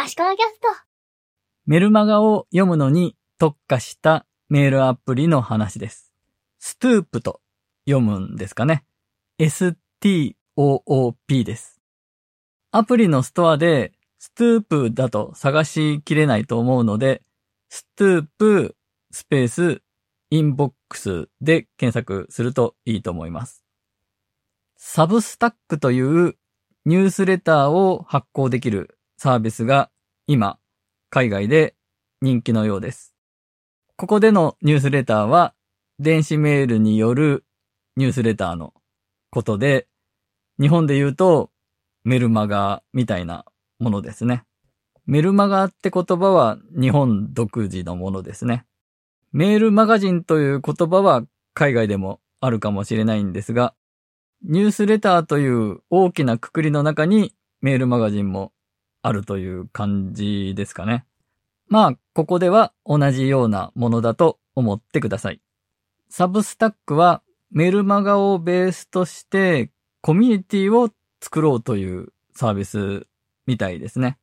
足利キャスト。メルマガを読むのに特化したメールアプリの話です。 Stoop と読むんですかね。STOOP です。アプリのストアで Stoop だと探しきれないと思うので、 Stoop スペース Inbox で検索するといいと思います。 Substack というニュースレターを発行できるサービスが今海外で人気のようです。ここでのニュースレターは電子メールによるニュースレターのことで、日本で言うとメルマガみたいなものですね。メルマガって言葉は日本独自のものですね。メールマガジンという言葉は海外でもあるかもしれないんですが、ニュースレターという大きなくくりの中にメールマガジンもあるという感じですかね。まあ、ここでは同じようなものだと思ってください。サブスタックはメルマガをベースとしてコミュニティを作ろうというサービスみたいですね。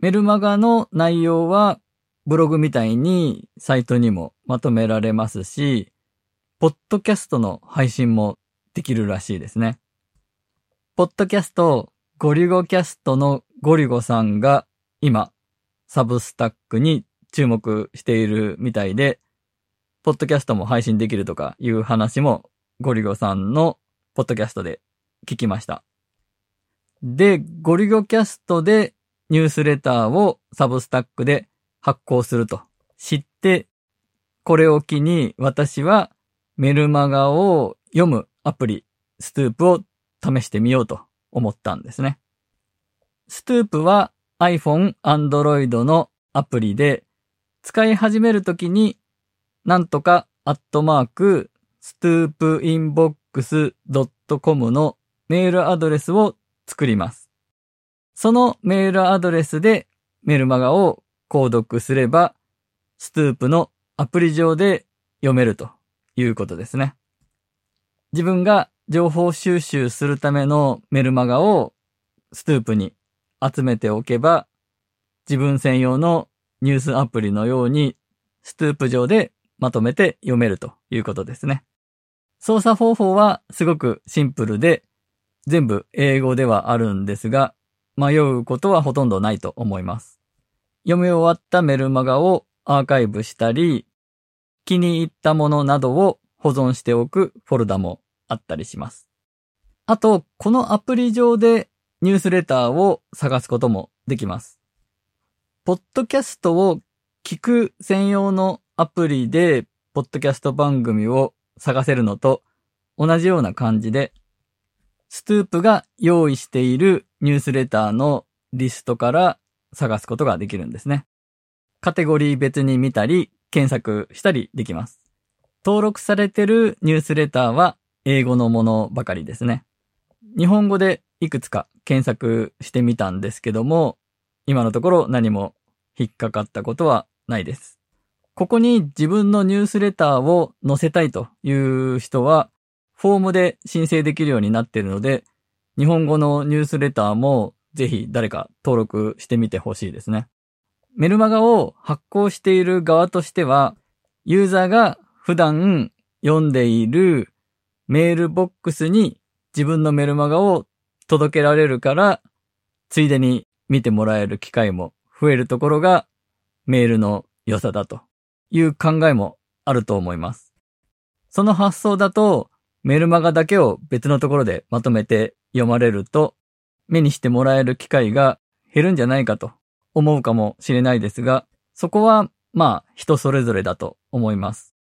メルマガの内容はブログみたいにサイトにもまとめられますし、ポッドキャストの配信もできるらしいですね。ポッドキャスト、ゴリゴキャストのゴリゴさんが今、サブスタックに注目しているみたいで、ポッドキャストも配信できるとかいう話もゴリゴさんのポッドキャストで聞きました。で、ゴリゴキャストでニュースレターをサブスタックで発行すると知って、これを機に私はメルマガを読むアプリ、 Stoop を試してみようと思ったんですね。 Stoop は iPhone、Android のアプリで使い始めるときになんとかアットマークストゥープインボックス .com のメールアドレスを作ります。そのメールアドレスでメルマガを購読すれば、ストゥープのアプリ上で読めるということですね。自分が情報収集するためのメルマガをストゥープに集めておけば、自分専用のニュースアプリのようにストゥープ上でまとめて読めるということですね。操作方法はすごくシンプルで、全部英語ではあるんですが、迷うことはほとんどないと思います。読み終わったメルマガをアーカイブしたり、気に入ったものなどを保存しておくフォルダもあったりします。あと、このアプリ上でニュースレターを探すこともできます。ポッドキャストを聞く専用のアプリで、ポッドキャスト番組を探せるのと同じような感じで、ストゥープが用意しているニュースレターのリストから探すことができるんですね。カテゴリー別に見たり、検索したりできます。登録されてるニュースレターは英語のものばかりですね。日本語でいくつか検索してみたんですけども、今のところ何も引っかかったことはないです。ここに自分のニュースレターを載せたいという人は、フォームで申請できるようになっているので、日本語のニュースレターもぜひ誰か登録してみてほしいですね。メルマガを発行している側としては、ユーザーが普段読んでいるメールボックスに自分のメルマガを届けられるから、ついでに見てもらえる機会も増えるところがメールの良さだという考えもあると思います。その発想だとメルマガだけを別のところでまとめて読まれると目にしてもらえる機会が減るんじゃないかと思うかもしれないですが、そこはまあ人それぞれだと思います。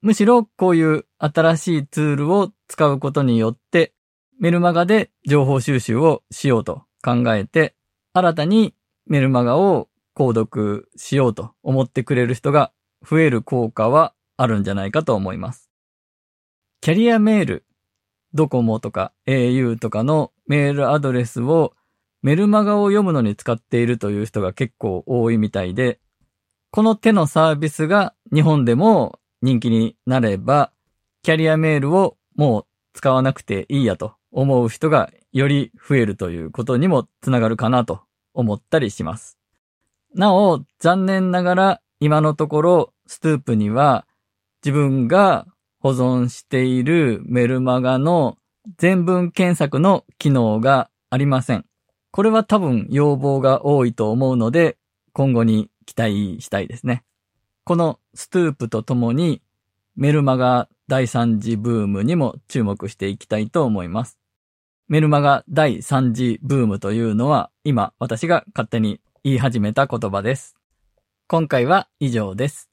むしろこういう新しいツールを使うことによってメルマガで情報収集をしようと考えて新たにメルマガを購読しようと思ってくれる人が増える効果はあるんじゃないかと思います。キャリアメール、ドコモとか au とかのメールアドレスをメルマガを読むのに使っているという人が結構多いみたいで、この手のサービスが日本でも人気になれば、キャリアメールをもう使わなくていいやと思う人がより増えるということにもつながるかなと思ったりします。なお、残念ながら今のところストゥープには自分が保存しているメルマガの全文検索の機能がありません。これは多分要望が多いと思うので、今後に期待したいですね。このストゥープとともにメルマガ第3次ブームにも注目していきたいと思います。メルマガ第3次ブームというのは今私が勝手に言い始めた言葉です。今回は以上です。